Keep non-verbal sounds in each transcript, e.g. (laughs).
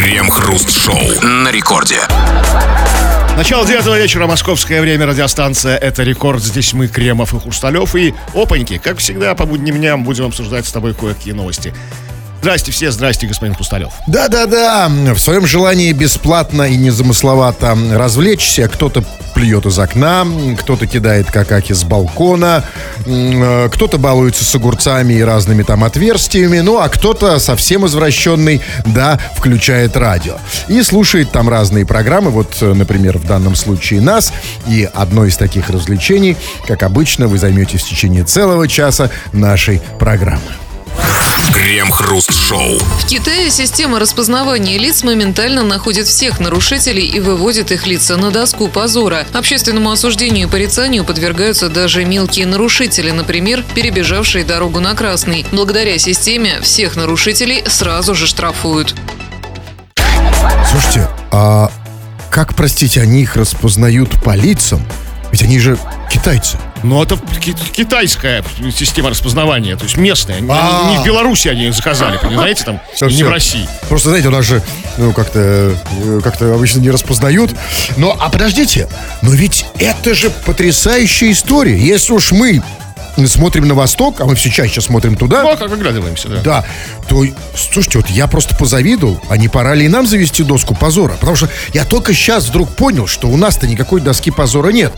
Крем-хруст-шоу на рекорде. Начало девятого вечера, московское время, радиостанция «Это рекорд». Здесь мы, Кремов и Хрусталев. И опаньки, как всегда, по будним дням будем обсуждать с тобой кое-какие новости. Здрасте все, здрасте, господин Хрусталев. Да-да-да, в своем желании бесплатно и незамысловато развлечься, кто-то плюет из окна, кто-то кидает какаки с балкона, э, кто-то балуется с огурцами и разными там отверстиями, ну а кто-то совсем извращенный, да, включает радио. И слушает там разные программы, вот, э, например, в данном случае нас, и одно из таких развлечений, как обычно, вы займетесь в течение целого часа нашей программы. Крем-хруст-шоу. В Китае система распознавания лиц моментально находит всех нарушителей и выводит их лица на доску позора. Общественному осуждению и порицанию подвергаются даже мелкие нарушители, например, перебежавшие дорогу на красный. Благодаря системе всех нарушителей сразу же штрафуют. Слушайте, а как, простите, они их распознают по лицам? Ведь они же китайцы. Ну, это ки- китайская система распознавания, то есть местная. Не- А. Не в Беларуси они их заказали, понимаете, там, и не Всё. в России. Просто, знаете, у нас же, ну, как-то, э, как-то обычно не распознают. Но, а подождите, но ведь это же потрясающая история. Если уж мы смотрим на восток, а мы все чаще смотрим туда, Ну, а как выглядываемся, да. да, то, слушайте, вот я просто позавидовал, а не пора ли и нам завести доску позора? Потому что я только сейчас вдруг понял, что у нас-то никакой доски позора нет.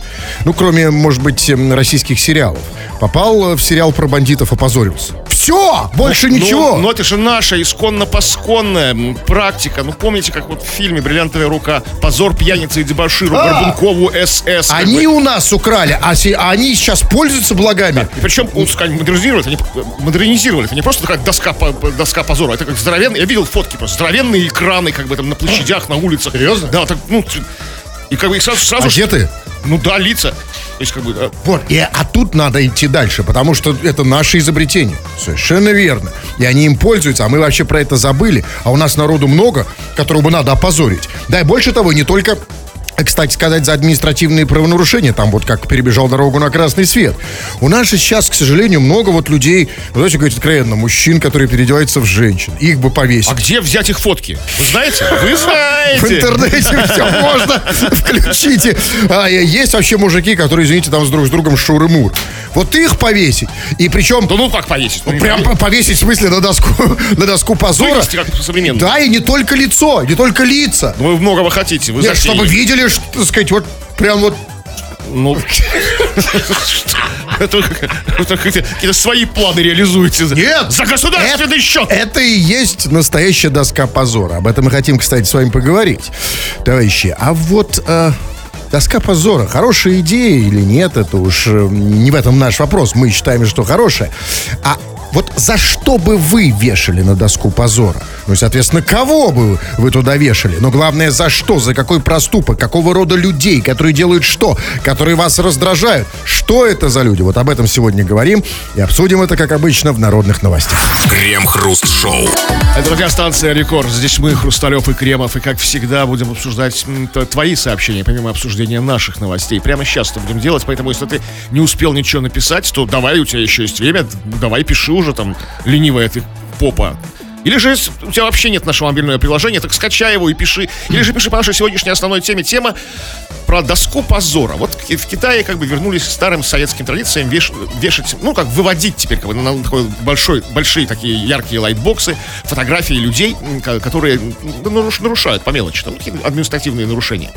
Ну, кроме, может быть, российских сериалов. Попал э, в сериал про бандитов, опозорился. Все! Больше Ну, ничего! Но это же наша исконно-посконная практика. Ну, помните, как вот в фильме «Бриллиантовая рука» позор пьяницы и дебоширу, А! Горбункову СС. как Они бы. у нас украли, а, се- а они сейчас пользуются благами. И причем, ну, сказать, модернизировали, они э, модернизировали. Это не просто такая доска, доска позора, это как здоровенный, я видел фотки просто, здоровенные экраны, как бы там на площадях, на улицах. Серьезно? Да, так, ну, и как бы их сразу, сразу А где ты? Ну да, лица. То есть, как бы, э, Вот, и, а тут надо идти дальше, потому что это наше изобретение. Совершенно верно. И они им пользуются, а мы вообще про это забыли. А у нас народу много, которого бы надо опозорить. Да, и больше того, не только кстати сказать, за административные правонарушения, там вот как перебежал дорогу на красный свет. У нас же сейчас, к сожалению, много вот людей, ну, давайте говорить откровенно, мужчин, которые переодеваются в женщин. Их бы повесить. а где взять их фотки? Вы знаете? Вы (laughs) знаете. В интернете все можно. Включите. А, есть вообще мужики, которые, извините, там с друг с другом шуры-мур. Вот их повесить. И причем Да ну как повесить? Ну, прям повесить, в смысле, на доску, (laughs) на доску позора. Вывести как современно. Да, и не только лицо, не только лица. Ну, Вы многого хотите. Вы Нет, чтобы видели, что, так сказать, вот прям вот Ну, (laughs) это какие-то свои планы реализуете. Нет! За государственный счет! Это и есть настоящая доска позора. Об этом мы хотим, кстати, с вами поговорить, товарищи. А вот э, доска позора, хорошая идея или нет, это уж э, не в этом наш вопрос. Мы считаем, что хорошая. А вот за что бы вы вешали на доску позора? Ну, и, соответственно, кого бы вы туда вешали? Но главное, за что? За какой проступок? Какого рода людей? Которые делают что? Которые вас раздражают? Что это за люди? Вот об этом сегодня говорим и обсудим это, как обычно, в народных новостях. Крем-хруст-шоу. Это радиостанция «Рекорд». Здесь мы, Хрусталев и Кремов. И, как всегда, будем обсуждать твои сообщения, помимо обсуждения наших новостей. Прямо сейчас это будем делать, поэтому, если ты не успел ничего написать, то давай, у тебя еще есть время, давай пиши уже там, ленивая ты попа. Или же, у тебя вообще нет нашего мобильного приложения, так скачай его и пиши. Или же пиши по нашей сегодняшней основной теме. Тема про доску позора. Вот в Китае как бы вернулись к старым советским традициям веш- вешать, ну как выводить теперь как бы на такой большой, большие такие яркие лайтбоксы, фотографии людей, которые ну, наруш- нарушают по мелочи, там административные нарушения.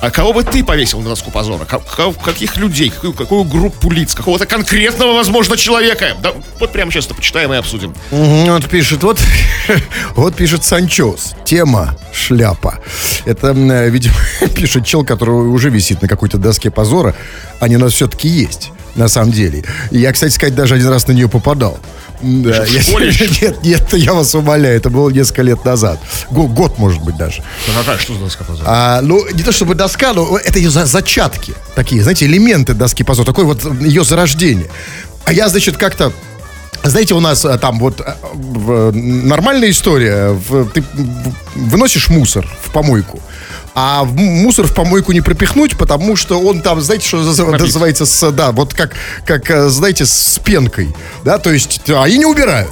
А кого бы ты повесил на доску позора? Ка- ка- Каких людей? Какую, какую группу лиц? Какого-то конкретного, возможно, человека? Да, вот прямо сейчас почитаем и обсудим. Вот пишет, вот, (laughs) вот пишет Санчос. Тема шляпа. Это, э, видимо, (laughs) пишет чел, который уже висит на какой-то доске позора. Они у нас все-таки есть, на самом деле. Я, кстати сказать, даже один раз на нее попадал. Да, я- (laughs) нет, нет, я вас умоляю, это было несколько лет назад. Го- Год, может быть, даже. Какая, что за доска позора? А, ну, не то чтобы доска, но это ее за- зачатки. Такие, знаете, элементы доски позора. Такое вот ее зарождение. А я, значит, как-то Знаете, у нас а, там вот а, в- нормальная история. Ты выносишь мусор в помойку. А мусор в помойку не пропихнуть, потому что он там, знаете, что назыв- называется, с, да, вот как, как, э, знаете, с пенкой, да, то есть, а они не убирают.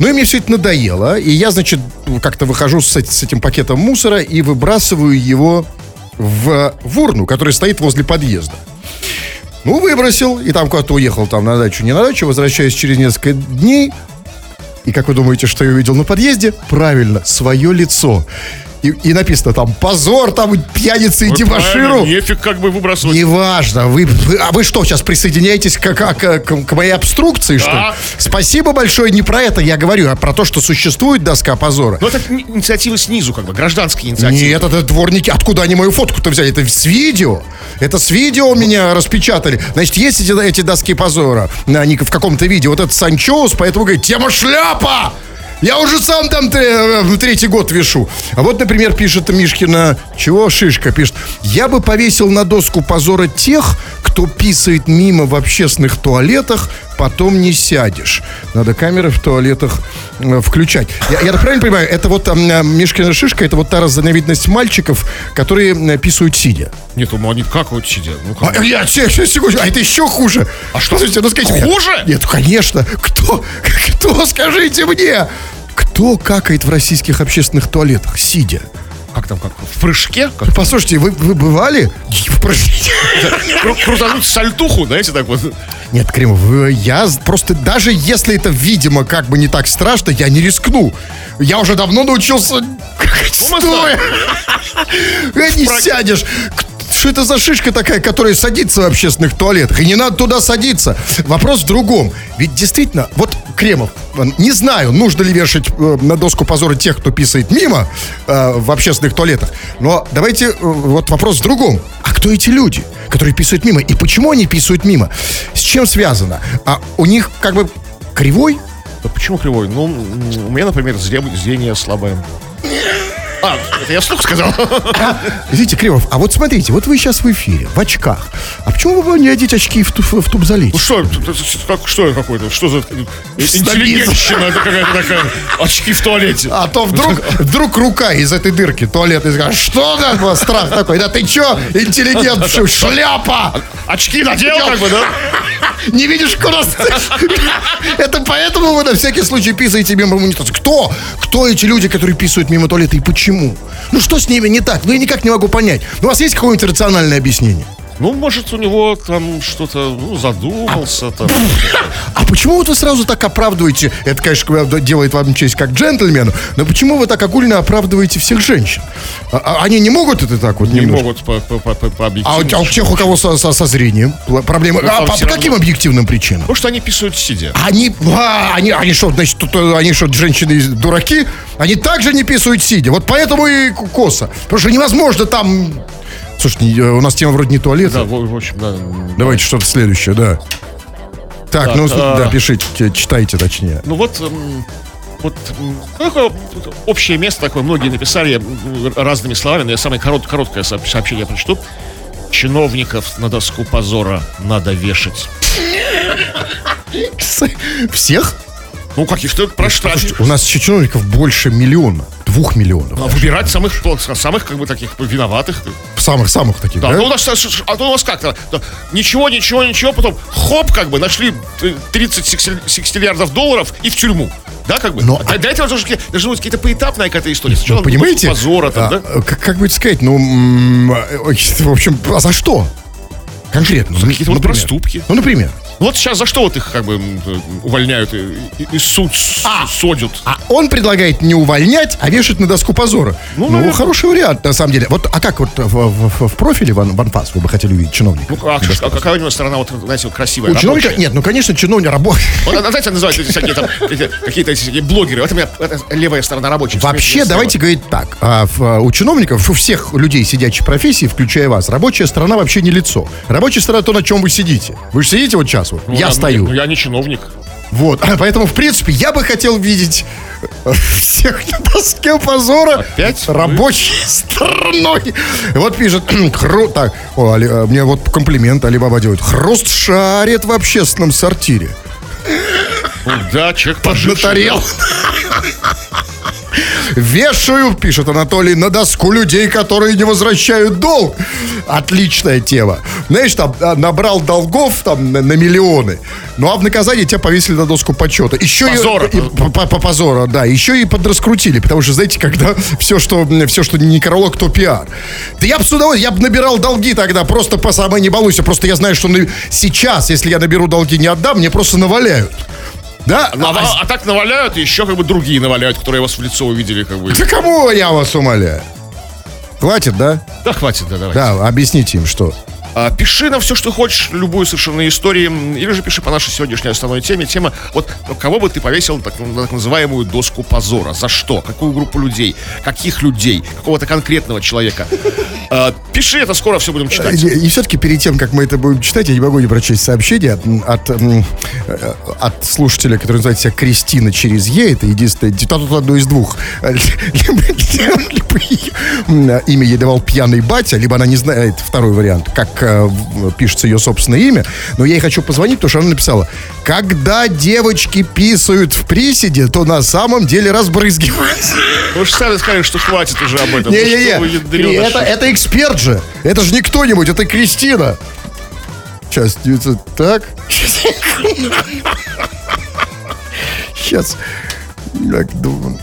Ну и мне все это надоело, и я, значит, как-то выхожу с, с этим пакетом мусора и выбрасываю его в, в урну, которая стоит возле подъезда. Ну, выбросил, и там куда-то уехал, там, на дачу, не на дачу, возвращаюсь через несколько дней, и как вы думаете, что я увидел на подъезде? Правильно, свое лицо. И, и написано там «Позор, там пьяницы и Вот дебоширу». правильно, Нефиг как бы выбрасывать. Неважно, вы, вы- а вы что, сейчас присоединяетесь к, к, к- к- моей обструкции, что ли? Да. Спасибо большое, не про это я говорю, а про то, что существует доска позора. Но это ини- инициатива снизу, как бы, гражданские инициативы. Нет, это дворники. Откуда они мою фотку-то взяли? Это с видео. Это с видео меня распечатали. Значит, есть эти, эти доски позора. Они в каком-то видео. Вот этот Санчоус, поэтому говорит, тема шляпа! Я уже сам там э, третий год вешу. А вот, например, пишет Мишкина, чего Шишка пишет, я бы повесил на доску позора тех, кто писает мимо в общественных туалетах, потом не сядешь. Надо камеры в туалетах э, включать. Я, я правильно понимаю, это вот м, э, Мишкина Шишка, это вот та разновидность мальчиков, которые писают сидя. Нет, ну они как вот сидят? Ну, как? А, я, се- се- секунду, а это еще хуже. А что? Слушайте, ну скажите мне. Хуже? Нет, конечно. Кто? (laughs) Кто, скажите мне? Кто какает в российских общественных туалетах, сидя? Как там, как в прыжке? Как Послушайте, вы, вы бывали? В прыжке? (laughs) кру- крутануть сальтуху, знаете, так вот. Нет, Кремов, вы- я просто даже если это, видимо, как бы не так страшно, я не рискну. Я уже давно научился стоя. (laughs) Э, Не сядешь. Что это за шишка такая, которая садится в общественных туалетах? И не надо туда садиться. Вопрос в другом. Ведь действительно, вот Кремов, не знаю, нужно ли вешать э, на доску позора тех, кто писает мимо э, в общественных туалетах. Но давайте, э, вот вопрос в другом. А кто эти люди, которые писают мимо? И почему они писают мимо? С чем связано? А у них как бы кривой? Да почему кривой? Ну, у меня, например, зре- зрение слабое. А, это я вслух сказал. Видите, Кремов, а вот смотрите, вот вы сейчас в эфире, в очках. А почему вы не одеть очки в, ту- в тубзалите? Ну что, как, что это какое-то? Что за интеллигентщина это какая-то такая? Очки в туалете. А то вдруг, вдруг рука из этой дырки туалетной скажет, что такое страх такой? Да ты чё, интеллигент, шляпа! Очки надел, как бы, да? (laughs) Не видишь, куда? Это поэтому вы на всякий случай писаете мимо унитаза. Кто? Кто эти люди, которые писают мимо туалета и почему? Ну что с ними не так? Ну я никак не могу понять. Ну, у вас есть какое-нибудь рациональное объяснение? Ну, может, у него там что-то, ну, задумался там. А почему вот вы сразу так оправдываете? Это, конечно, делает вам честь как джентльмену, но почему вы так огульно оправдываете всех женщин? А- а они не могут это так вот Не немножко? могут по, по, по, по, по А у, объективным. а у тех, у кого со, со- со зрением проблемы. Ну, а по, по каким объективным причинам? Потому что они писают сидя. Они, а, они, они что, значит, тут, э, они что, женщины дураки? Они также не писают сидя. Вот поэтому и косо. Потому что невозможно там... Слушай, э, у нас тема вроде не туалета. Да, в, в общем, да. Давайте что-то следующее, да. Так, Так, ну, а- да, пишите, читайте точнее. Ну вот, вот такое общее место такое, многие написали разными словами, но я самое корот, короткое сооб- сообщение прочту. Чиновников на доску позора надо вешать. Всех? Ну, каких-то проштрафить. Слушайте, у нас чиновников больше миллиона. Двух миллионов. А Выбирать самых, самых, как бы, таких виноватых. Самых-самых таких, Да, да? ну у нас, а то у нас как-то, да, ничего, ничего, ничего, потом хоп, как бы, нашли э, 30 секстиль- секстиллиардов долларов и в тюрьму. Да, как бы? Но- А До этого должны должны быть какие-то поэтапная какая-то история. Сначала Ну, понимаете? позора там, А, да? э, как, как бы это сказать, ну, э, в общем, а за что? Конкретно. За какие-то вот проступки. Ну, например. Ну, Вот сейчас за что вот их как бы увольняют и, и- и суд с- содят? А он предлагает не увольнять, а вешать на доску позора. Ну, наверное. хороший вариант, на самом деле. Вот, а как вот в, в- в профиле ван, ванпас вы бы хотели увидеть чиновника? Ну, а, а какая у него сторона, вот, знаете, вот красивая, У чиновника, рабочая? нет, ну, конечно, чиновник работает. (laughs) Вот, а, знаете, называют эти всякие там, какие-то всякие блогеры. Вот у меня это левая сторона рабочая. Вообще, давайте говорить так. А, в- а, у чиновников, у всех людей сидячей профессии, включая вас, рабочая сторона вообще не лицо. Рабочая сторона то, на чем вы сидите. Вы же сидите вот сейчас вот. Ну, я да, стою. Ну, я не чиновник. Вот. (laughs) Поэтому, в принципе, я бы хотел видеть э, всех на доске позора Опять? рабочей (laughs) стороной. Вот пишет, (clears throat) хру... так, о, Али- э, мне вот комплимент Алибаба делает. Хруст шарит в общественном сортире. Да, человек поживший. Поднаторел. (laughs) Вешаю, пишет Анатолий, на доску людей, которые не возвращают долг. Отличная тема. Знаешь, там а, набрал долгов там на, миллионы. Ну а в наказание тебя повесили на доску почета. Еще Позора. И, и- по, по- по позора, да. Еще и подраскрутили. Потому что, знаете, когда (laughs) все, что, все, что не некролог, то пиар. Да я бы с удовольствием, я бы набирал долги тогда, просто по самой не балуйся. Просто я знаю, что сейчас, если я наберу долги не отдам, мне просто наваляют. Да? А, а- а так наваляют, и еще как бы другие наваляют, которые вас в лицо увидели, как бы. Да кому я вас умоляю? Хватит, да? Да, хватит, да, давай. Да, объясните им, что. А, пиши нам все, что хочешь, любую совершенно историю, или же пиши по нашей сегодняшней основной теме. Тема, вот ну, кого бы ты повесил так, на так называемую доску позора? За что? Какую группу людей? Каких людей? Какого-то конкретного человека? (laughs) А, пиши это, скоро все будем читать. И, и все-таки перед тем, как мы это будем читать, я не могу не прочесть сообщение от, от, э, от слушателя, который называет себя Кристина через Е. Это единственное, тут тут одно из двух. (laughs) Либо, либо имя ей давал пьяный батя, либо она не знает второй вариант, как э, пишется ее собственное имя. Но я ей хочу позвонить, потому что она написала, когда девочки писают в приседе, то на самом деле разбрызгиваются. Вы же сами сказали, что хватит уже об этом. Ну, Не-не-не, ядрёна, это, это эксперт же. Это же не кто-нибудь, это Кристина. Сейчас, 900, так. Сейчас. Так, думаю.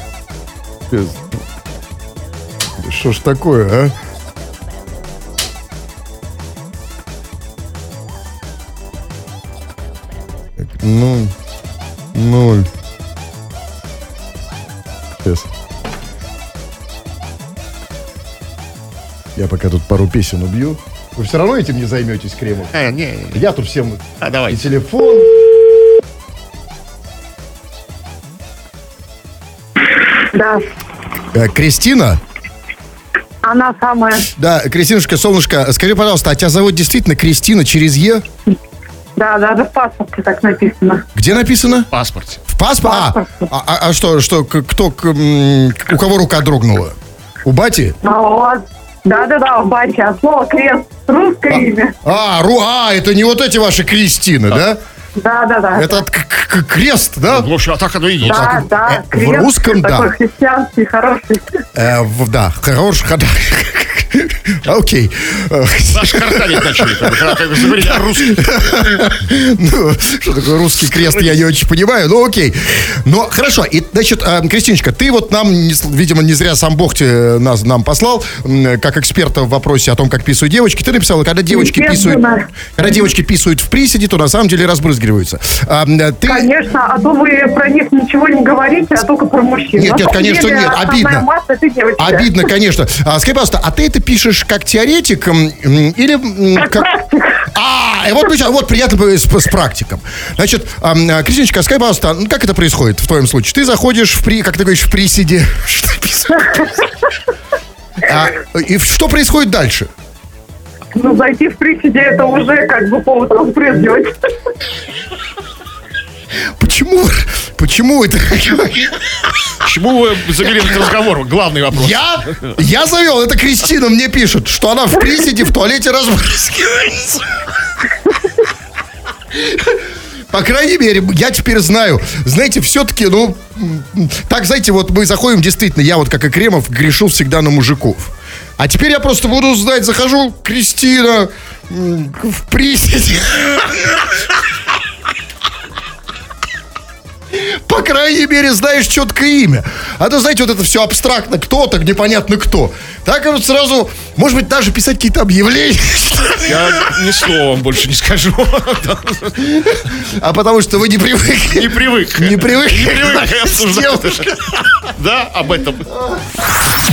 Что ж такое, а? Ну, ноль. Сейчас. Я пока тут пару песен убью. Вы все равно этим не займетесь, Кремов? Э, не, не, Я тут всем а, и давай. телефон. Да, Э, Кристина? она самая. Да, Кристинушка, солнышко, скажи, пожалуйста, а тебя зовут действительно Кристина через Е? Да, даже в паспорте так написано. Где написано? В паспорте. В паспорте? А, а, а- а что, что, кто, у кого рука дрогнула? У бати? А вот. Да-да-да, в бате. От слова крест. Русское имя. А, ру, а, это не вот эти ваши Кристины, да? Да-да-да. Это к- к- к- крест, да? В общем, а так оно и есть. Да, так, да, э, в крест. русском, да. Такой христианский, хороший. Э, в- да, хорош, да. (laughs) Окей. Э, Наши картавить начали, когда ты о. (laughs) Ну, что такое русский крест, я не очень понимаю, ну окей. Но хорошо, и, значит, э, Кристиночка, ты вот нам, видимо, не зря сам Бог тебе нас, нам послал, как эксперта в вопросе о том, как писают девочки, ты написала, когда девочки писают, когда девочки писают в приседе, то на самом деле разбрызгиваются. А, ты... Конечно, а то вы про них ничего не говорите, а только про мужчин. Нет, нет, конечно, деле, нет, обидно. масса. Обидно, конечно. А, скажи, пожалуйста, а ты это пишешь как теоретик или... м, Как практик. А, и вот, а вот приятно с, с практиком. Значит, ам, а, Кристиночка, скажи, пожалуйста, ну, как это происходит в твоем случае? Ты заходишь в при, как ты говоришь, в приседе. (laughs) Что написано? А, и что происходит дальше? Ну, зайти в приседе это уже как бы повод разбрызгивать. Почему? Почему это? Почему вы завели этот разговор? Главный вопрос. Я? Я завел, это Кристина мне пишет, что она в приседе в туалете разбрызгивается. По крайней мере, я теперь знаю. Знаете, все-таки, ну, так, знаете, вот мы заходим, действительно, я вот как и Кремов грешу всегда на мужиков. А теперь я просто буду знать, захожу, Кристина, в приседе. По крайней мере, знаешь четкое имя. А то, знаете, вот это все абстрактно, кто-то, непонятно кто. Так вот сразу, может быть, даже писать какие-то объявления. Я ни словом больше не скажу. А потому что вы не привыкли. Не привык. Не привыкли. Не привык обсуждать. Да, об этом.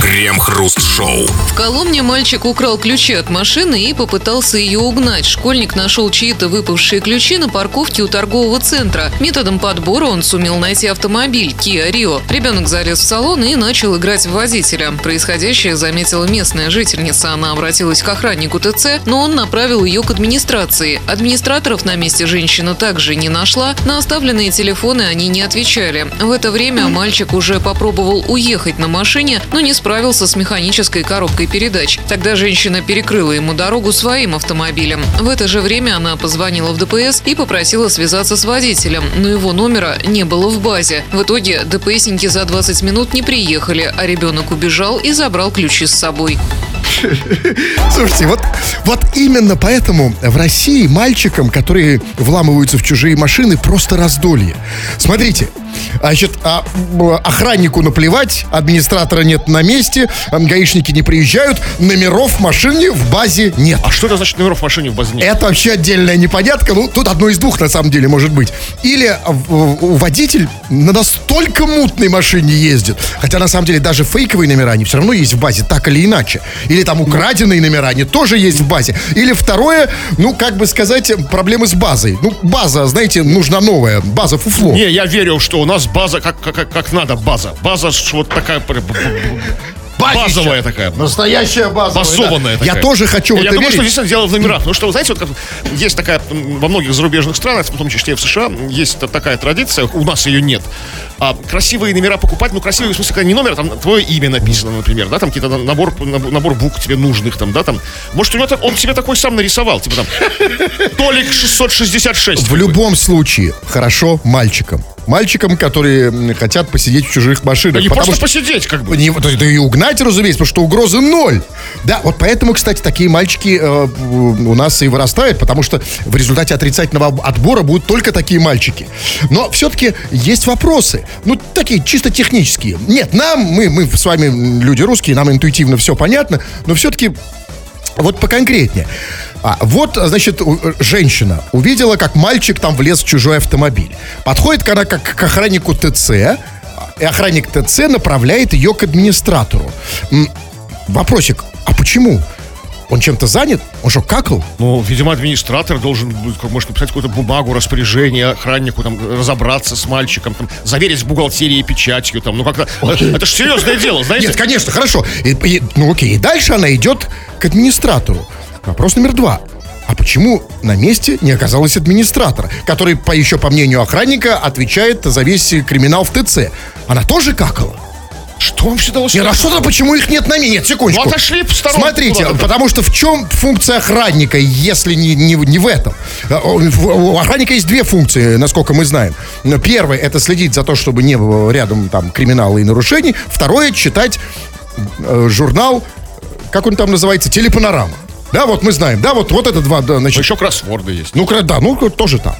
Крем-хруст-шоу. В Коломне мальчик украл ключи от машины и попытался ее угнать. Школьник нашел чьи-то выпавшие ключи на парковке у торгового центра. Методом подбора он сумел найти автомобиль Kia Rio. Ребенок залез в салон и начал играть в водителя. Происходящее заметила местная жительница. Она обратилась к охраннику ТЦ, но он направил ее к администрации. Администраторов на месте женщина также не нашла. На оставленные телефоны они не отвечали. В это время мальчик уже попробовал уехать на машине, но не справился с механической коробкой передач. Тогда женщина перекрыла ему дорогу своим автомобилем. В это же время она позвонила в ДПС и попросила связаться с водителем, но его номера не было в базе. В итоге ДПСники за 20 минут не приехали, а ребенок убежал и забрал ключи с собой. (laughs) Слушайте, вот, вот именно поэтому в России мальчикам, которые вламываются в чужие машины, просто раздолье. Смотрите, Значит, а, охраннику наплевать, администратора нет на месте, гаишники не приезжают, номеров в машине в базе нет. А что это значит номеров в машине в базе нет? Это вообще отдельная непонятка. Ну, тут одно из двух, на самом деле, может быть. Или водитель на настолько мутной машине ездит, хотя, на самом деле, даже фейковые номера, они все равно есть в базе, так или иначе. Или там украденные номера, они тоже есть в базе. Или второе, ну, как бы сказать, проблемы с базой. Ну, база, знаете, нужна новая. База фуфло. Не, я верю, что нас база как, как, как надо, база. База вот такая Базища. Базовая такая. Настоящая базовая. Басованная да. Я тоже хочу Я, в я это думаю, верить. что здесь дело в номерах. Ну что, вы знаете, вот как, есть такая, во многих зарубежных странах, в том числе и в США, есть такая традиция, у нас ее нет. А, красивые номера покупать, ну красивые, в смысле, когда не номер, там твое имя написано, например, да, там какие-то набор, набор букв тебе нужных, там, да, там. Может, у него он себе такой сам нарисовал, типа там, Толик 666. В такой. любом случае, хорошо мальчикам. Мальчикам, которые хотят посидеть в чужих машинах. Да не просто что- посидеть, как бы. Не, да, да и угнать, разумеется, потому что угрозы ноль. Да, вот поэтому, кстати, такие мальчики э, у нас и вырастают, потому что в результате отрицательного отбора будут только такие мальчики. Но все-таки есть вопросы. Ну, такие чисто технические. Нет, нам, мы, мы с вами люди русские, нам интуитивно все понятно, но все-таки вот поконкретнее. А, вот, значит, женщина увидела, как мальчик там влез в чужой автомобиль. Подходит она как к охраннику ТЦ, и охранник ТЦ направляет ее к администратору. Вопросик, а почему? Он чем-то занят? Он что, какал? Ну, видимо, администратор должен, может, написать какую-то бумагу, распоряжение охраннику, там, разобраться с мальчиком, там, заверить в бухгалтерии печатью, там, ну, как-то... Это же серьезное дело, знаете? Нет, конечно, хорошо. И- и- ну окей, и дальше она идет к администратору. Вопрос номер два. А почему на месте не оказалось администратора, который, по еще по мнению охранника, отвечает за весь криминал в ТЦ? Она тоже какала? Что вам все удалось? Нет, а что-то, почему их нет на месте? Нет, секундочку. Ну, отошли в сторонку. Смотрите, Ладно. потому что в чем функция охранника, если не, не, не в этом? А, У охранника есть две функции, насколько мы знаем. Первое, это следить за то, чтобы не было рядом там криминала и нарушений. Второе, читать э, журнал, как он там называется, телепанорама. Да, вот мы знаем, да, вот, вот это два, да, значит, Еще кроссворды есть. ну, да, ну, тоже там.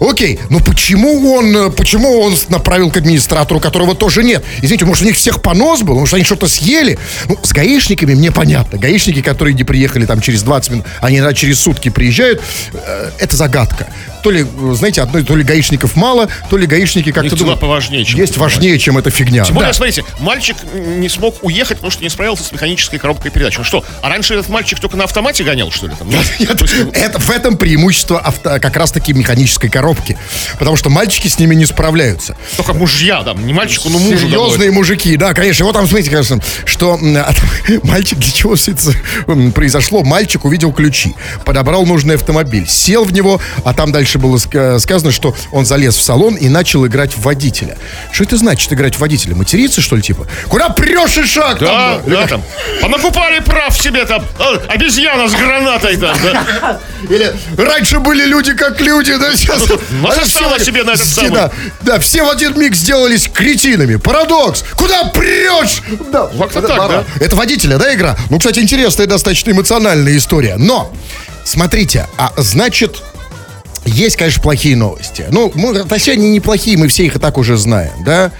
Окей, но почему он, э, почему он направил к администратору, которого тоже нет? Извините, может, у них всех понос был, может, они что-то съели? Ну, с гаишниками мне понятно. Гаишники, которые не приехали там через 20 минут, они через сутки приезжают, э, это загадка. То ли, знаете, одной, то ли гаишников мало, то ли гаишники как-то думают, поважнее, чем Есть важнее, чем эта фигня. Тем более, Да. смотрите, мальчик не смог уехать, потому что не справился с механической коробкой передач. Ну что, а раньше этот мальчик только на автомате гонял, что ли? Там? (laughs) Это, в этом преимущество авто, как раз-таки механической коробки. Потому что мальчики с ними не справляются. Только мужья, там, не мальчику, но мужу. Серьезные мужики, да, конечно. Вот там, смотрите, конечно, что (laughs) а мальчик, для чего все это произошло? Мальчик увидел ключи, подобрал нужный автомобиль, сел в него, а там дальше было ска- сказано, что он залез в салон и начал играть в водителя. Что это значит, играть в водителя? Материться, что ли, типа? Куда прешь и шаг? Да, там, да, там. Понакупали прав себе там. а, Обезьяна с гранатой там, да. (laughs) Или раньше были люди как люди, да, сейчас... насосала все- себе на этот самый. Да, все в один миг сделались кретинами. Парадокс! Куда прешь? Да, Как-то это так, да. Это водителя, да, игра? Ну, кстати, интересная, достаточно эмоциональная история. Но, смотрите, а значит, есть, конечно, плохие новости. Ну, мы- точнее, они неплохие, мы все их и так уже знаем, да?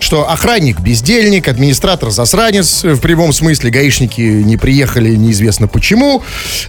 Что охранник бездельник, администратор засранец э, в прямом смысле, гаишники не приехали неизвестно почему.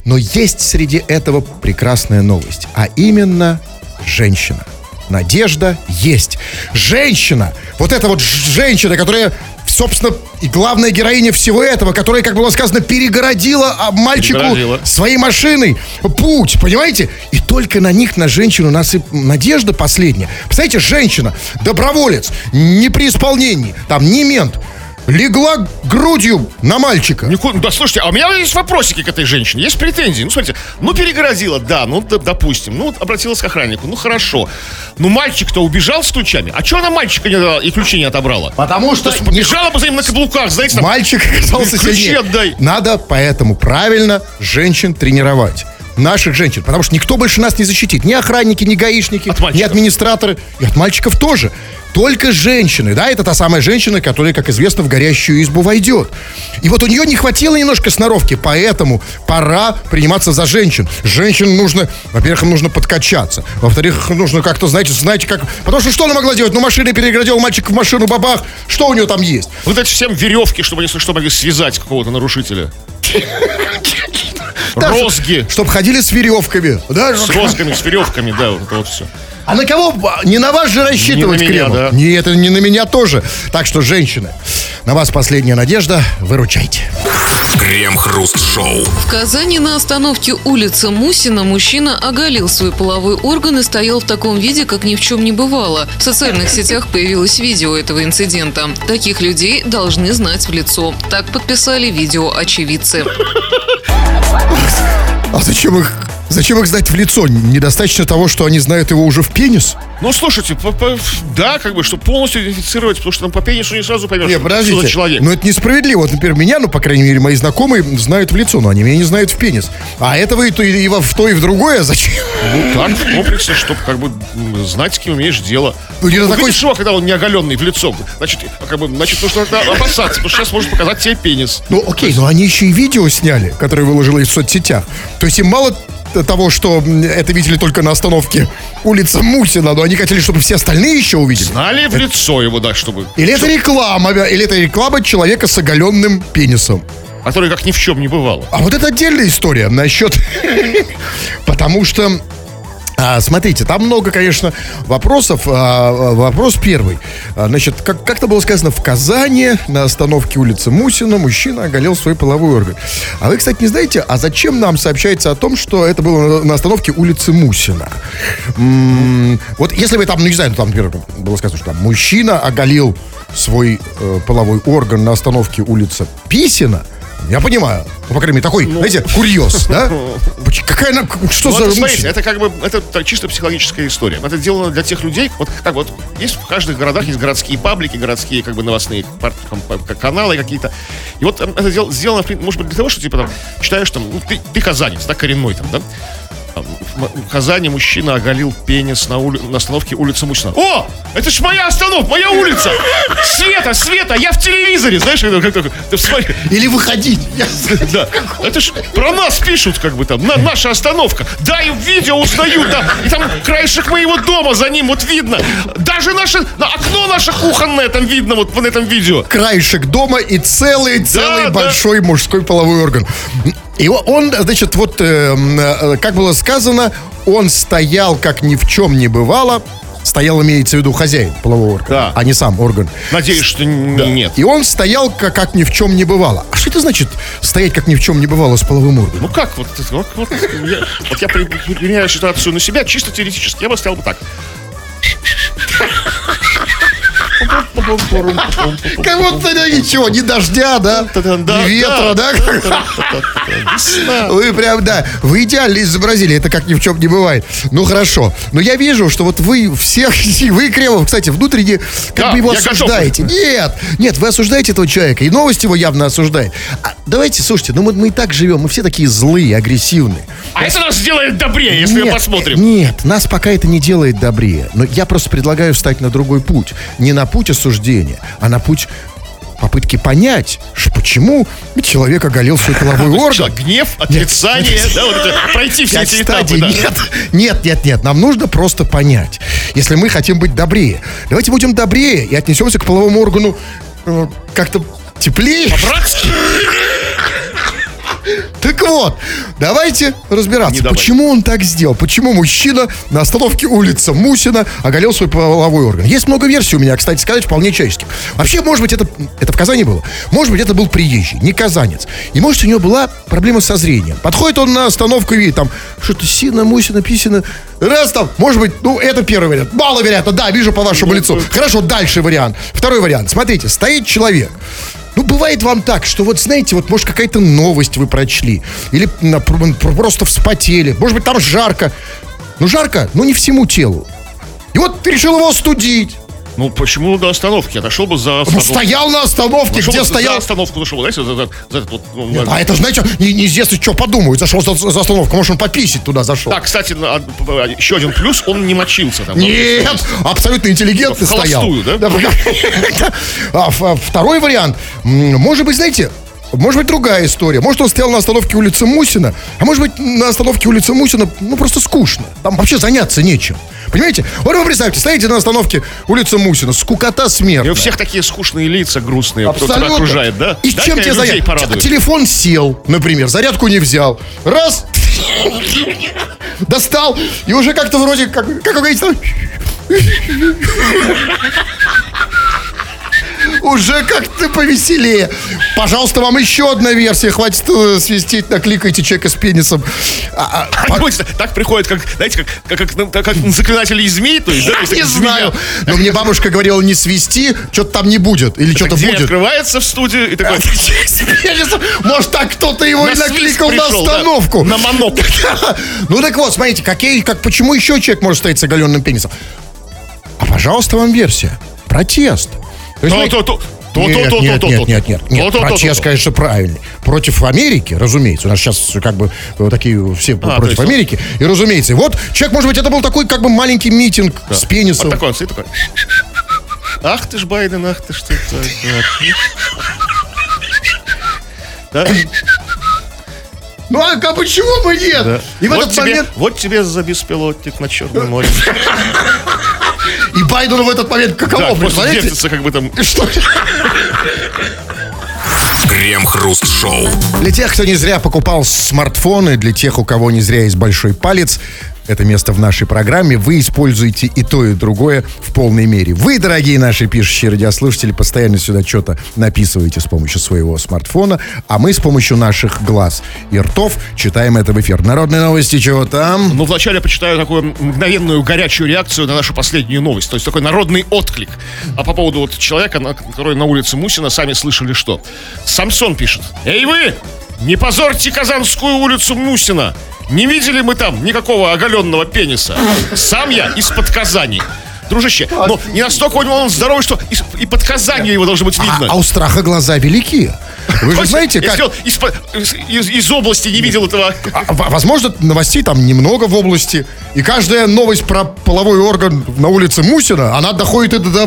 Но есть среди этого прекрасная новость, а именно женщина. Надежда есть. Женщина, вот эта вот женщина, которая, собственно, и главная героиня всего этого, которая, как было сказано, перегородила а, мальчику Перегородила. своей машиной путь, понимаете? И только на них, на женщину, у нас и надежда последняя. Представляете, женщина, доброволец, не при исполнении, там, не мент, легла грудью на мальчика. Нику- Да, слушайте, а у меня есть вопросики к этой женщине, есть претензии. Ну, смотрите, ну, перегородила, да, ну, д- допустим, ну, обратилась к охраннику, ну, хорошо. Ну, мальчик-то убежал с ключами, а что она мальчика не дала и ключи не отобрала? Потому что То есть побежала бы за ним на каблуках, знаете, там, Мальчик (laughs) оказался Ключи сильнее. отдай. Надо поэтому правильно женщин тренировать. Наших женщин. Потому что никто больше нас не защитит. Ни охранники, ни гаишники, От ни администраторы. И от мальчиков тоже. Только женщины, да, это та самая женщина, которая, как известно, в горящую избу войдет. И вот у нее не хватило немножко сноровки, поэтому пора приниматься за женщин. Женщин нужно, во-первых, им нужно подкачаться. Во-вторых, нужно как-то, знаете, знаете, как... Потому что что она могла делать? Ну, машина переградил мальчик в машину, бабах. Что у нее там есть? Вот эти всем веревки, чтобы они, если что, могли связать какого-то нарушителя. (laughs) Розги. Чтобы ходили с веревками. Да, С розгами, с веревками, да, вот это вот все. А на кого? Не на вас же рассчитывать, Не на меня, Кремов. да. Не, это не на меня тоже. Так что, женщины, на вас последняя надежда. Выручайте. Крем-хруст-шоу. В Казани на остановке улицы Мусина мужчина оголил свой половой орган и стоял в таком виде, как ни в чем не бывало. В социальных сетях появилось видео этого инцидента. Таких людей должны знать в лицо. Так подписали видео очевидцы. А зачем их... Зачем их знать в лицо? Недостаточно того, что они знают его уже в пенис? Ну, слушайте, по- по- да, как бы, чтобы полностью идентифицировать, потому что там по пенису не сразу поймешь, Не, что за подождите. человек. Но это несправедливо. Вот, например, меня, ну, по крайней мере, мои знакомые знают в лицо, но они меня не знают в пенис. А этого и, то, и во- в то, и в другое зачем? Ну, так, в комплексе, чтобы как бы знать, с кем имеешь дело. Ну, не Ну, такой- видишь его, когда он не оголенный в лицо, значит, как бы, значит, нужно опасаться, потому что сейчас может показать тебе пенис. Ну, окей, но они еще и видео сняли, которое выложили в соцсетях. То есть им мало того, что это видели только на остановке улица Мусина, но они хотели, чтобы все остальные еще увидели. Знали в лицо его, да, чтобы... Или это реклама, или это реклама человека с оголенным пенисом. Который как ни в чем не бывало. А вот это отдельная история насчет... (laughs) Потому что... а, смотрите, там много, конечно, вопросов. А, вопрос первый. А, значит, как, как-то было сказано, в Казани на остановке улицы Мусина мужчина оголил свой половой орган. А вы, кстати, не знаете, а зачем нам сообщается о том, что это было на, на остановке улицы Мусина? М, вот если бы там, ну не знаю, там, например, было сказано, что там мужчина оголил свой э, половой орган на остановке улицы Писина, я понимаю. Ну, по крайней мере, такой, знаете, курьез, да? (laughs) Какая нам... Что Ну, за... это, смотрите, это как бы это чисто психологическая история. Это сделано для тех людей, вот как вот есть в каждых городах есть городские паблики, городские как бы новостные каналы какие-то. И вот там это дел- сделано, может быть, для того, что типа там читаешь там, ну, ты, ты казанец, да, коренной там, да? В Казани мужчина оголил пенис на, ули- на остановке улицы Мусина. О! Это ж моя остановка, моя улица! Света, Света, я в телевизоре, знаешь, как, как- ты смотри, Или выходить. Я- да. Это ж про нас пишут, как бы там, на, наша остановка. Да, и видео узнают, да. И там краешек моего дома за ним вот видно. Даже наше, на окно наше кухонное там видно вот в этом видео. краешек дома и целый, целый да. большой мужской половой орган. И он, значит, вот, э, э, как было сказано, он стоял, как ни в чем не бывало. Стоял, имеется в виду хозяин полового органа, Да. а не сам орган. Надеюсь, что н- нет. И он стоял, как, как ни в чем не бывало. А что это значит стоять, как ни в чем не бывало с половым органом? Ну как, вот, вот, вот я, вот я при- применяю ситуацию на себя, чисто теоретически, я бы стоял бы так. Как будто ничего, ни дождя, да, ни ветра, да. Вы прям, да, вы идеально изобразили, это как ни в чем не бывает. Ну, хорошо. Но я вижу, что вот вы всех, (laughs) вы, Кремов, кстати, внутренне как бы его осуждаете. Нет, нет, вы осуждаете этого человека, и новость его явно осуждает. А давайте, слушайте, ну мы, и так живем, мы все такие злые, агрессивные. А это нас сделает добрее, если мы посмотрим. Нет, нас пока это не делает добрее. Но я просто предлагаю встать на другой путь. Не на путь осуждения, а на путь попытки понять, ш- почему человек оголил свой половой (laughs) орган. Что, гнев, отрицание, (laughs) да, вот это, пройти все эти стадий. этапы, да. Нет, нет, нет, нет. Нам нужно просто понять. Если мы хотим быть добрее, давайте будем добрее и отнесемся к половому органу э, как-то теплее. Братски. Так вот, давайте разбираться, давай. почему он так сделал. Почему мужчина на остановке улицы Мусина оголил свой половой орган. Есть много версий у меня, кстати сказать, вполне человеческих. Вообще, может быть, это, это в Казани было. Может быть, это был приезжий, не казанец. И может, у него была проблема со зрением. Подходит он на остановку и видит там что-то сина, мусина, писина. Раз там, может быть, ну, это первый вариант. Мало вероятно, да, вижу по вашему лицу. Хорошо, дальше вариант. Второй вариант. Смотрите, стоит человек. Ну, бывает вам так, что вот, знаете, вот, может, какая-то новость вы прочли. Или на- пр- пр- просто вспотели. Может быть, там жарко. Ну, жарко, но не всему телу. И вот ты решил его остудить. Ну, почему до остановки? Отошел бы за остановку. стоял на остановке, Зашел где бы За стоял... остановку зашел, знаете, за, за- за этот вот... ну, Нет, а это, знаете, не- неизвестно, что подумают. Зашел за, за остановку. Может, он пописить туда зашел. Так, кстати, а, еще один плюс, он не мочился там. Нет, абсолютно интеллигентно В стоял. да? (laughs) А, а, второй вариант. Может быть, знаете, может быть, другая история. Может, он стоял на остановке улицы Мусина, а может быть, на остановке улицы Мусина, ну, просто скучно. Там вообще заняться нечем. Понимаете? Вот вы представьте, стоите на остановке улицы Мусина, скукота И смертная. у всех такие скучные лица, грустные, кто тебя Абсолютно. окружает, да? И Дай-ка чем тебе порадую. Телефон сел, например, зарядку не взял. Раз, достал, и уже как-то вроде, как, как вы говорите, там, уже как-то повеселее. Пожалуйста, вам еще одна версия. Хватит э, свистеть, накликайте человека с пенисом. А, а, понимаете, так приходит, как, знаете, как, как, как, как, как заклинатели змей, то есть, да, есть, не знаю. Но мне бабушка говорила, не свисти, что-то там не будет. Или что-то будет. открывается в студию и такой... (laughs) Может, так кто-то его и накликал на остановку. На манок. (laughs) Ну так вот, смотрите, какие, как, почему еще человек может стоять с оголенным пенисом? А пожалуйста, вам версия. Протест. То есть, То, знаете, то, то. То, нет, то, нет, нет, нет, нет, Протест, конечно, правильный. Против Америки, разумеется. У нас сейчас как бы такие все А, против Америки. И разумеется, вот человек, может быть, это был такой как бы маленький митинг с пенисом. Вот такой он сидит такой. Ах ты ж, Байден, ах ты ж ты. Да? Ну а как- почему бы нет? Да. И в вот, этот тебе, момент вот тебе за беспилотник на Черном море. И Байдену в этот момент каково, Да, представляете? вертится как бы там. Что? Крем-хруст-шоу. Для тех, кто не зря покупал смартфоны, для тех, у кого не зря есть большой палец, это место в нашей программе, вы используете и то, и другое в полной мере. Вы, дорогие наши пишущие радиослушатели, постоянно сюда что-то написываете с помощью своего смартфона, а мы с помощью наших глаз и ртов читаем это в эфир. Народные новости, чего там? Ну, вначале я почитаю такую мгновенную горячую реакцию на нашу последнюю новость. То есть такой народный отклик. А по поводу вот человека, который на улице Мусина, сами слышали что? Самсон пишет. Эй вы! Не позорьте Казанскую улицу Мусина! Не видели мы там никакого оголенного пениса. Сам я из-под Казани. Дружище, но не настолько у него он здоровый, что и под Казанью его должно быть А, видно. а у страха глаза велики. Вы же знаете, как... Из, из- из области не видел этого... А, Возможно, новостей там немного в области. И каждая новость про половой орган на улице Мусина, она доходит и до,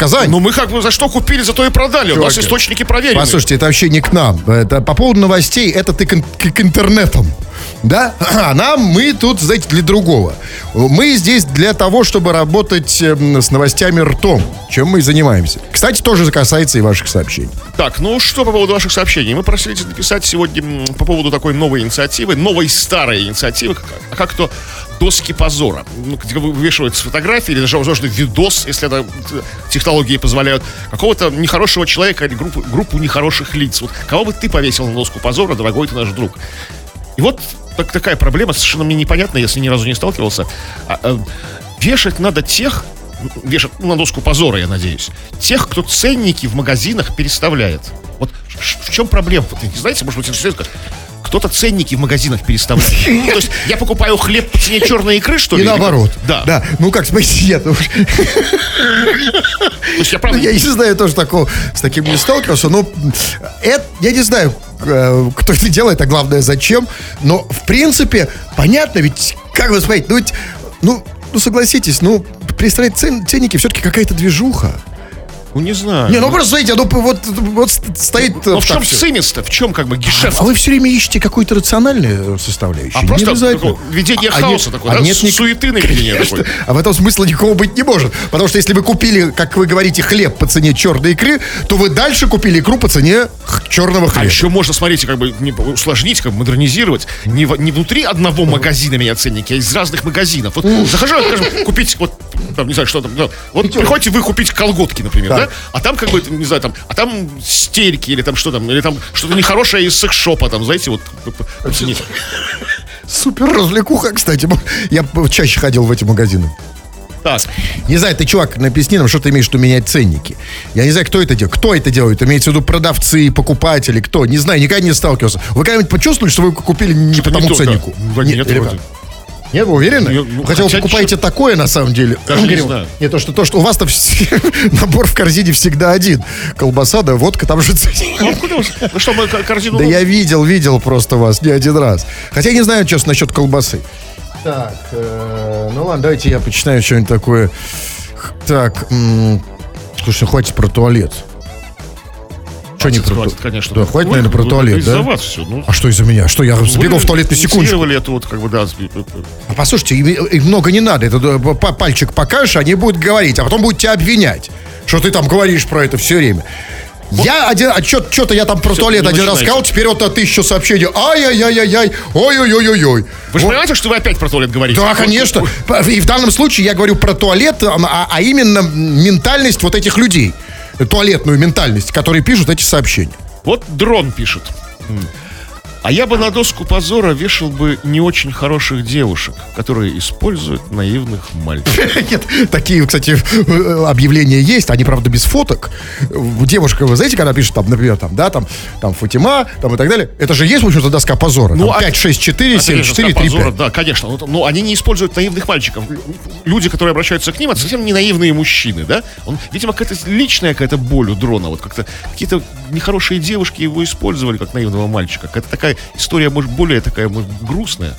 Казань. Ну мы как бы за что купили, за то и продали. У нас Чуваки. источники проверены. Послушайте, это вообще не к нам. Это по поводу новостей, это ты к, к- к интернетам. Да? А нам, мы тут, знаете, для другого. Мы здесь для того, чтобы работать эм, с новостями ртом, чем мы и занимаемся. Кстати, тоже касается и ваших сообщений. Так, ну что по поводу ваших сообщений? Мы просили написать сегодня по поводу такой новой инициативы, новой старой инициативы, как, а как то доски позора. Ну, где вывешиваются фотографии или даже, возможно, видос, если это э, технологии позволяют, какого-то нехорошего человека или группу, группу нехороших лиц. Вот кого бы ты повесил на доску позора, дорогой ты наш друг? И вот так- такая проблема, совершенно мне непонятная, если ни разу не сталкивался. А, э, вешать надо тех, вешать ну, на доску позора, я надеюсь, тех, кто ценники в магазинах переставляет. Вот в чем проблема? Вот, не знаете, может быть, интересует, кто-то ценники в магазинах переставляет. Ну, То есть я покупаю хлеб по цене черной икры, что И ли? как? наоборот. Да. Да. Ну как, смотрите, ну, То есть я правда... я не знаю, тоже такого, с таким не сталкивался, но это, я не знаю, э, кто это делает, а главное, зачем. Но, в принципе, понятно, ведь, как вы смотрите, ну, ведь, ну, ну, согласитесь, ну, переставлять цен, ценники все-таки какая-то движуха. Ну, не знаю. Не, ну просто, смотрите, ну, вот, вот стоит... Ну, в чем цимис-то? В чем как бы гешефт? А вы все время ищете какую-то рациональную составляющую. А не просто обязательно. ведение А- а хаоса нет- такое, а да? нет ни- суеты наведение такое. А в этом смысла никакого быть не может. Потому что если вы купили, как вы говорите, хлеб по цене черной икры, то вы дальше купили икру по цене черного А хлеба. еще можно, смотрите, как бы не, усложнить, как бы модернизировать. Не, не внутри одного магазина менять ценники, а из разных магазинов. Вот захожу, скажем, купить, вот, там, не знаю, что там, вот приходите вы купить колготки, например. Да, а там, как бы, не знаю, там, а там стельки, или там что там, или там что-то нехорошее из секс-шопа, там, знаете, вот. по- по- по. Супер развлекуха, кстати. Я чаще ходил в эти магазины. Так, Не знаю, ты, чувак, написни нам, что ты имеешь в виду менять ценники. Я не знаю, кто это делает. Кто это делает? Имеется в виду продавцы, покупатели, кто? Не знаю, никогда не сталкивался. Вы когда-нибудь почувствовали, что вы купили не по Что-то тому не да. ценнику? Да нет, или вроде. Нет, вы уверены? Ну, ну, Хотя вы покупаете такое, на самом деле. Даже не знаю. Не то, что то, что у вас-то (laughs) набор в корзине всегда один. Колбаса, да, водка, там же... Ну, ну, что, мы к- корзину... Да я видел, видел просто вас не один раз. Хотя я не знаю, честно, насчет колбасы. Так, э, ну ладно, давайте я почитаю что-нибудь такое. Так, м, слушай, хватит про туалет. Что не Хватит, про хватит, конечно. Да, хватит, Вы- наверное, про вы- туалет, Из-за да? вас все. Ну, А что из-за меня? Что, я сбегал в туалет на инициировали это вот, как бы, да. А послушайте, им, много не надо. Это пальчик покажешь, они будут говорить, а потом будут тебя обвинять, что ты там говоришь про это все время. Я один, а что-то я там про Всё, туалет один раз начинайте. сказал, теперь вот тысячу сообщений. Ай-яй-яй-яй-яй, ой-ой-ой-ой-ой. Вы же Вот. понимаете, что вы опять про туалет говорите? Да, конечно. И в данном случае я говорю про туалет, а, а именно ментальность вот этих людей. Туалетную ментальность, которые пишут эти сообщения. Вот дрон пишет. А я бы на доску позора вешал бы не очень хороших девушек, которые используют наивных мальчиков. (laughs) Нет, такие, кстати, э, объявления есть, они, правда, без фоток. Девушка, вы знаете, когда пишет, там, например, там, да, там, там, Фатима, там и так далее, это же есть, в общем-то, доска позора. Ну, Там а- 5, 6, 4, 7, Конечно, 4, 3, позора, 5. Да, конечно. Но, но они не используют наивных мальчиков. Люди, которые обращаются к ним, это совсем не наивные мужчины, да? Он, видимо, какая-то личная какая-то боль у дрона. Вот как-то какие-то нехорошие девушки его использовали как наивного мальчика. Какая-то такая история, может, более такая, может, грустная.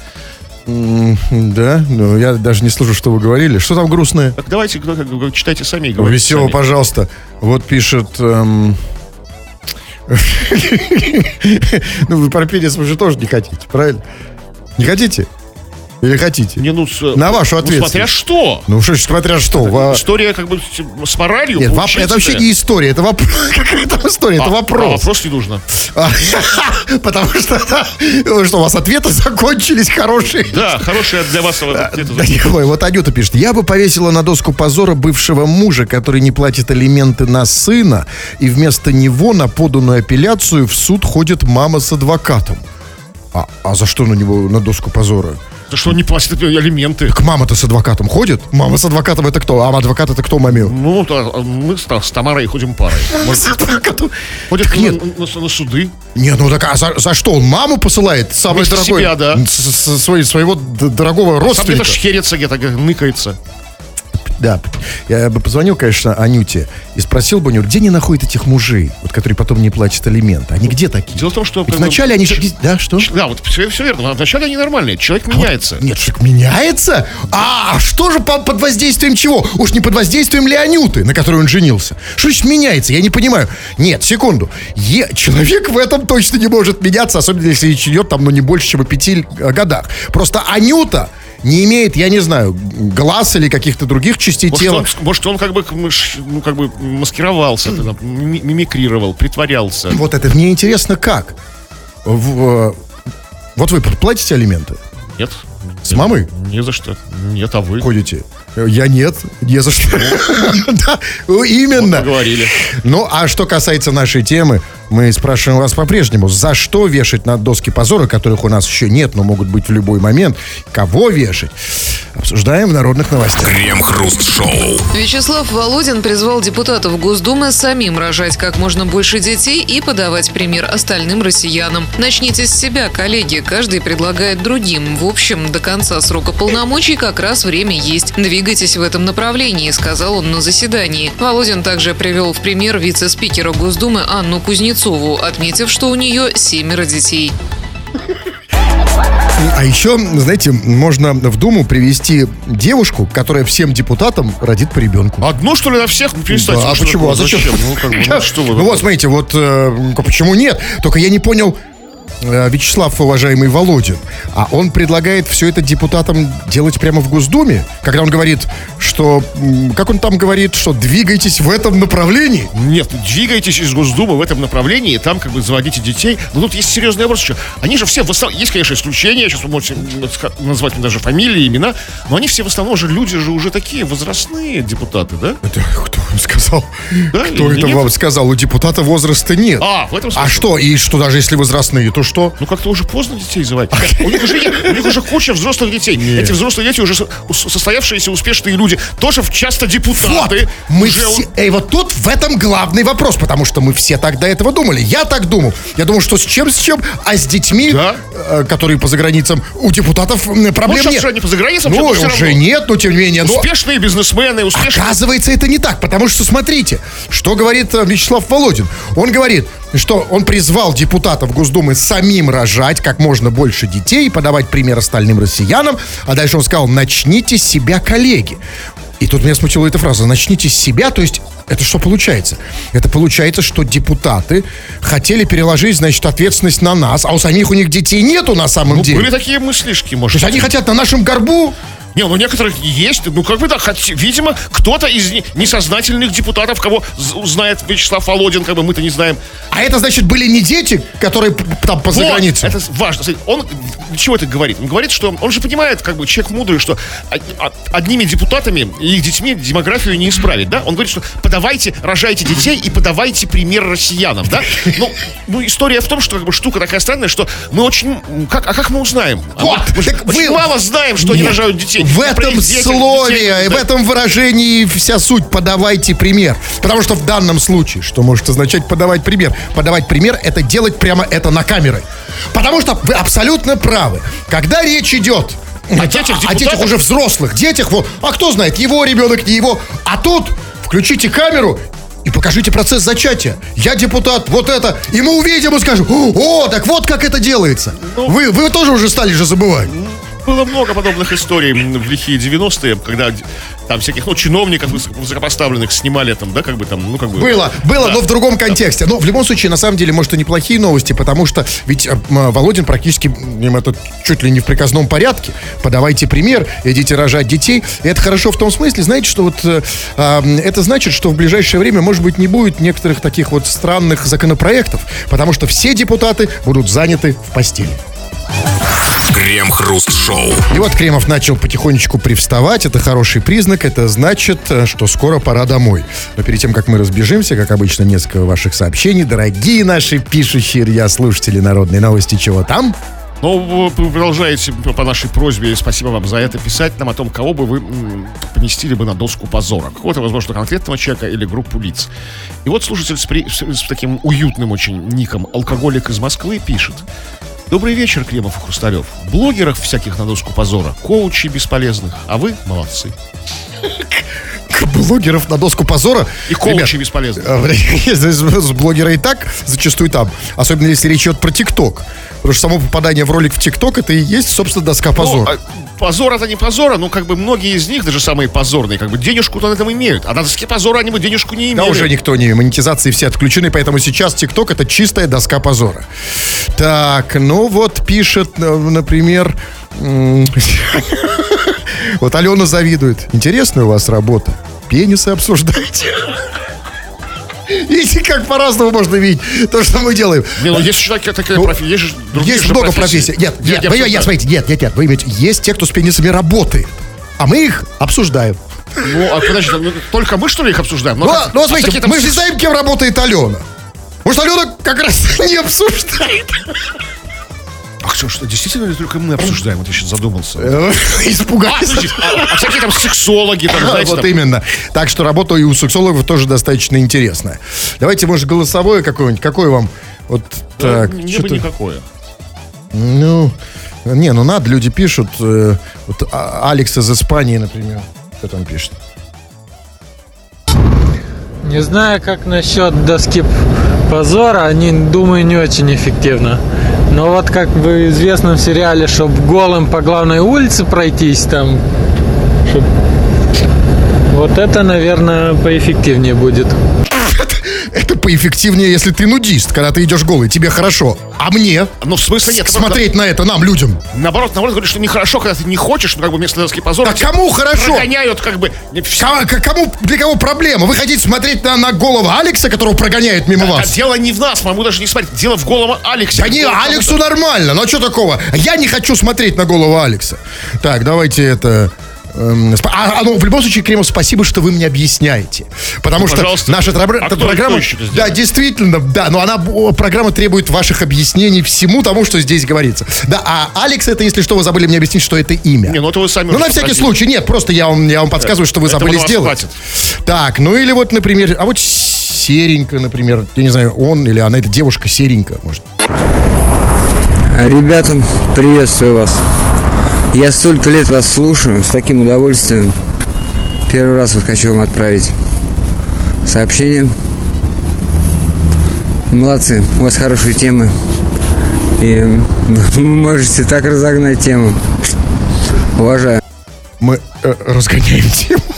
Да, ну, я даже не слышу, что вы говорили. Что там грустное? Так давайте, ну, как читайте сами и говорите Весело, сами. пожалуйста. Вот пишет... эм, (laughs) Ну, вы про пенис вы же тоже не хотите, правильно? Не хотите? Или хотите? Не, ну, с- На вашу ну, ответственность. смотря что. Ну, что, смотря что. во- История как бы с- моралью. Нет, воп- это вообще не история, это вопрос. (laughs) Там история? А, Это а вопрос. вопрос не нужно. А, (laughs) Потому что, ну, (laughs) что, у вас ответы закончились хорошие. Да, хорошая для вас. Да никакой. Вот Анюта пишет. Я бы повесила на доску позора бывшего мужа, который не платит алименты на сына, и вместо него на поданную апелляцию в суд ходит мама с адвокатом. А, а за что на него на доску позора? Что не платят алименты? Так мама-то с адвокатом ходит? Мама с адвокатом это кто? А адвокат это кто маме? Ну, то, а, мы с, с Тамарой ходим парой. (laughs) Адвокатом. Ходят Так на, нет. на- на суды. Не, ну так а за, за что он маму посылает? Самый Вместо дорогой. себя, да. с- с- своего дорогого Сам родственника. где-то шхерится, где-то ныкается. Да, я бы позвонил, конечно, Анюте и спросил бы у нее, где они находят этих мужей, вот, которые потом не платят алименты. Они где такие? Дело в том, что... Ведь бы, вначале они... ч- Да, что? Да, вот все, все верно. Вначале они нормальные. Человек меняется. Нет, что меняется? А, а что же по- под воздействием чего? Уж не под воздействием ли Анюты, на которой он женился? Что значит меняется? Я не понимаю. Нет, секунду. Е- человек в этом точно не может меняться, особенно если речь идет там, ну, не больше, чем о пяти годах. Просто Анюта не имеет, я не знаю, глаз или каких-то других частей Может тела. он, может, он как бы, ну, как бы маскировался, ми- мимикрировал, притворялся. Вот это мне интересно как. В, э, вот вы платите алименты? Нет. С мамой Не за что. Нет, а вы? ходите? Я нет, не за что. (laughs) Да, именно. Поговорили. Ну, а что касается нашей темы, мы спрашиваем вас по-прежнему, за что вешать на доски позора, которых у нас еще нет, но могут быть в любой момент, кого вешать? Обсуждаем в народных новостях. Крем-хруст-шоу. Вячеслав Володин призвал депутатов Госдумы самим рожать как можно больше детей и подавать пример остальным россиянам. Начните с себя, коллеги. Каждый предлагает другим. В общем, до конца срока полномочий как раз время есть. Двигайтесь в этом направлении, сказал он на заседании. Володин также привел в пример вице-спикера Госдумы Анну Кузнецову, отметив, что у нее семеро детей. А еще, знаете, можно в Думу привести девушку, которая всем депутатам родит по ребенку. Одну, что ли, на всех? Ну, перестаньте. Да, а почему? А такое? зачем? Ну, как бы, ну, (laughs) что вы? Ну вот, смотрите, вот э, почему нет? Только я не понял, Вячеслав, уважаемый Володин, а он предлагает все это депутатам делать прямо в Госдуме, когда он говорит, что, как он там говорит, что двигайтесь в этом направлении. Нет, двигайтесь из Госдумы в этом направлении, там как бы заводите детей. Но тут есть серьезный вопрос еще. Они же все в основном... Есть, конечно, исключения, сейчас вы можете назвать даже фамилии, имена, но они все в основном же люди же уже такие возрастные депутаты, да? Это кто вам сказал? Да, кто это нет? вам сказал? У депутата возраста нет. А, в этом смысле. А что? И что даже если возрастные, то что что? Ну как-то уже поздно детей звать. У них уже, у них уже куча взрослых детей. Эти взрослые дети уже состоявшиеся успешные люди. Тоже часто Вот, депутаты. мы Уже все, эй, вот тут в этом главный вопрос, потому что мы все так до этого думали. Я так думал. Я думал, что с чем, с чем, а с детьми, Да. э, которые по заграницам, у депутатов проблем Ну, нет. уже не по заграницам, ну, уже равно. нет, но тем не менее. но- Успешные бизнесмены, успешные... Оказывается, это не так, потому что, смотрите, что говорит э, Вячеслав Володин. Он говорит, что он призвал депутатов Госдумы самим рожать как можно больше детей и подавать пример остальным россиянам, а дальше он сказал, начните с себя, коллеги. И тут меня смутила эта фраза, начните с себя, то есть это что получается? Это получается, что депутаты хотели переложить, значит, ответственность на нас, а у самих у них детей нету на самом Ну, деле. были такие мыслишки, То может. есть они хотят на нашем горбу Не, ну некоторых есть, ну как бы да, хот- видимо, кто-то из не- несознательных депутатов, кого знает Вячеслав Володин, как бы мы-то не знаем. А это, значит, были не дети, которые там по Вот, заграницам? Это важно. Он чего это говорит? Он говорит, что он же понимает, как бы человек мудрый, что од- од- одними депутатами и их детьми демографию не исправить, да? Он говорит, что подавайте, рожайте детей и подавайте пример россиянам, да? Ну, ну история в том, что как бы штука такая странная, что мы очень, как, а как мы узнаем? А Вот, мы, мы так очень вы- мало знаем, что они Нет, рожают детей. В этом слове, в этом выражении вся суть. Подавайте пример. Потому что в данном случае, что может означать подавать пример? Подавать пример – это делать прямо это на камеры. Потому что вы абсолютно правы. Когда речь идет О детях о детях уже взрослых, детях, вот, а кто знает, его ребенок, не его. А тут включите камеру и покажите процесс зачатия. Я депутат, вот это. И мы увидим и скажем, о, так вот как это делается. Ну, вы, вы тоже уже стали же забывать. Было много подобных историй в лихие 90-е, когда там всяких, ну, чиновников высоко- высокопоставленных снимали там, да, как бы там, ну, как бы... Было, было, Да. но в другом контексте. Но в любом случае, на самом деле, может, и неплохие новости, потому что ведь э, Володин практически им это чуть ли не в приказном порядке. Подавайте пример, идите рожать детей. И это хорошо в том смысле, знаете, что вот э, это значит, что в ближайшее время, может быть, не будет некоторых таких вот странных законопроектов, потому что все депутаты будут заняты в постели. Крем-хруст-шоу. И вот Кремов начал потихонечку привставать. Это хороший признак. Это значит, э, что скоро пора домой. Но перед тем, как мы разбежимся, как обычно, несколько ваших сообщений. Дорогие наши пишущие я слушатели народной новости, чего там? Ну, вы продолжаете по нашей просьбе, спасибо вам за это, писать нам о том, кого бы вы поместили бы на доску позора. Какого-то, возможно, конкретного человека или группу лиц. И вот слушатель с, при- с- с таким уютным очень ником «Алкоголик из Москвы» пишет. Добрый вечер, Кремов и Хрусталев. Блогеров всяких на доску позора, коучей бесполезных, а вы молодцы. Блогеров на доску позора. И коучи Ребят, бесполезных. э, (laughs) с блогера и так зачастую там. Особенно если речь идет про ТикТок. Потому что само попадание в ролик в ТикТок это и есть, собственно, доска Ну, позора. а позор это не позора, но как бы многие из них, даже самые позорные, как бы денежку-то на этом имеют. А на доске позора они бы денежку не Да имели. уже никто не, монетизации все отключены, поэтому сейчас ТикТок это чистая доска позора. Так, ну вот пишет, э, например, (laughs) вот Алена завидует. Интересная у вас работа. Пенисы обсуждаете. Видите, как по-разному можно видеть то, что мы делаем. Не, ну есть еще такая, такая Ну, профессия, есть же другие Есть же много профессий. Нет, нет, я вы- обсуждаю. смотрите, нет, нет, нет, вы имеете, есть те, кто с пенисами работает, а мы их обсуждаем. Ну, а подожди, ну, только мы, что ли, их обсуждаем? Ну, как- а- ну, а смотрите, там мы же знаем, кем работает Алена. Может, Алена как раз (laughs) не обсуждает. Ах, что, что, действительно ли только мы обсуждаем? Вот я сейчас задумался. Э, (laughs) А, Испугались. подожди, а, а всякие там сексологи, там, (laughs) знаете, Вот там, именно. Так что работа и у сексологов тоже достаточно интересная. Давайте, может, голосовое какое-нибудь. Какое вам? Вот так. мне бы никакое. Ну, не, ну надо, люди пишут. э, вот а- Алекс из Испании, например. Что там пишет? Не знаю, как насчет доски позора, они, думаю, не очень эффективно. Но вот как в известном сериале, чтобы голым по главной улице пройтись там, чтоб- вот это, наверное, поэффективнее будет. Это поэффективнее, если ты нудист, когда ты идешь голый, тебе хорошо. А мне? Ну, в смысле нет. Смотреть на это нам, людям. Наоборот, наоборот, говорят, что нехорошо, когда ты не хочешь, ну, как бы вместо доски позора. А тебя кому хорошо? Прогоняют, как бы. Кому, для кого проблема? Вы хотите смотреть на, на голову Алекса, которого прогоняют мимо вас? дело не в нас, могу даже не смотреть. Дело в голом Алексе. Да не, Алексу нормально, но что такого? Я не хочу смотреть на голову Алекса. Так, давайте это... Эм, А, а, ну, в любом случае, Кремов, спасибо, что вы мне объясняете. Потому что пожалуйста. наша тра- А кто- программа... кто это да, действительно, да, но она, программа требует ваших объяснений всему тому, что здесь говорится. Да, а Алекс, это, если что, вы забыли мне объяснить, что это имя. Не, ну это вы сами Ну, на всякий подтвердили. случай, нет, просто я вам, я вам подсказываю, что вы Этого забыли сделать. хватит. Так, ну или вот, например, а вот серенько, например, я не знаю, он или она, это девушка серенькая, может. Ребята, приветствую вас. Я столько лет вас слушаю, с таким удовольствием. Первый раз вот хочу вам отправить сообщение. Молодцы, у вас хорошие темы. И вы можете так разогнать тему. Уважаю. Мы э, разгоняем тему. (laughs)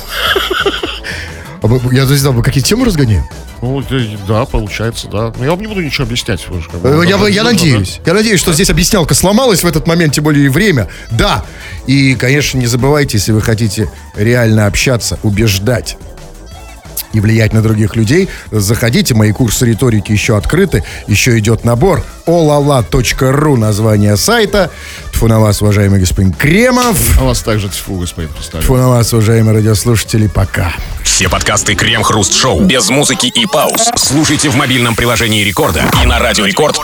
А Я не знал, вы какие темы разгоняем? Ну, да, получается, да. Но я вам не буду ничего объяснять. вы же как бы, Э, Я, я надеюсь. Я надеюсь, что здесь объяснялка сломалась в этот момент, тем более и время. Да. И, конечно, не забывайте, если вы хотите реально общаться, убеждать и влиять на других людей, заходите, мои курсы риторики еще открыты, еще идет набор olala.ru, название сайта. Тфу на вас, уважаемый господин Кремов. А вас также тьфу, господин представитель. Тфу на вас, уважаемые радиослушатели, пока. Все подкасты Крем-Хруст Шоу без музыки и пауз. Слушайте в мобильном приложении Рекорда и на радиорекорд.ру.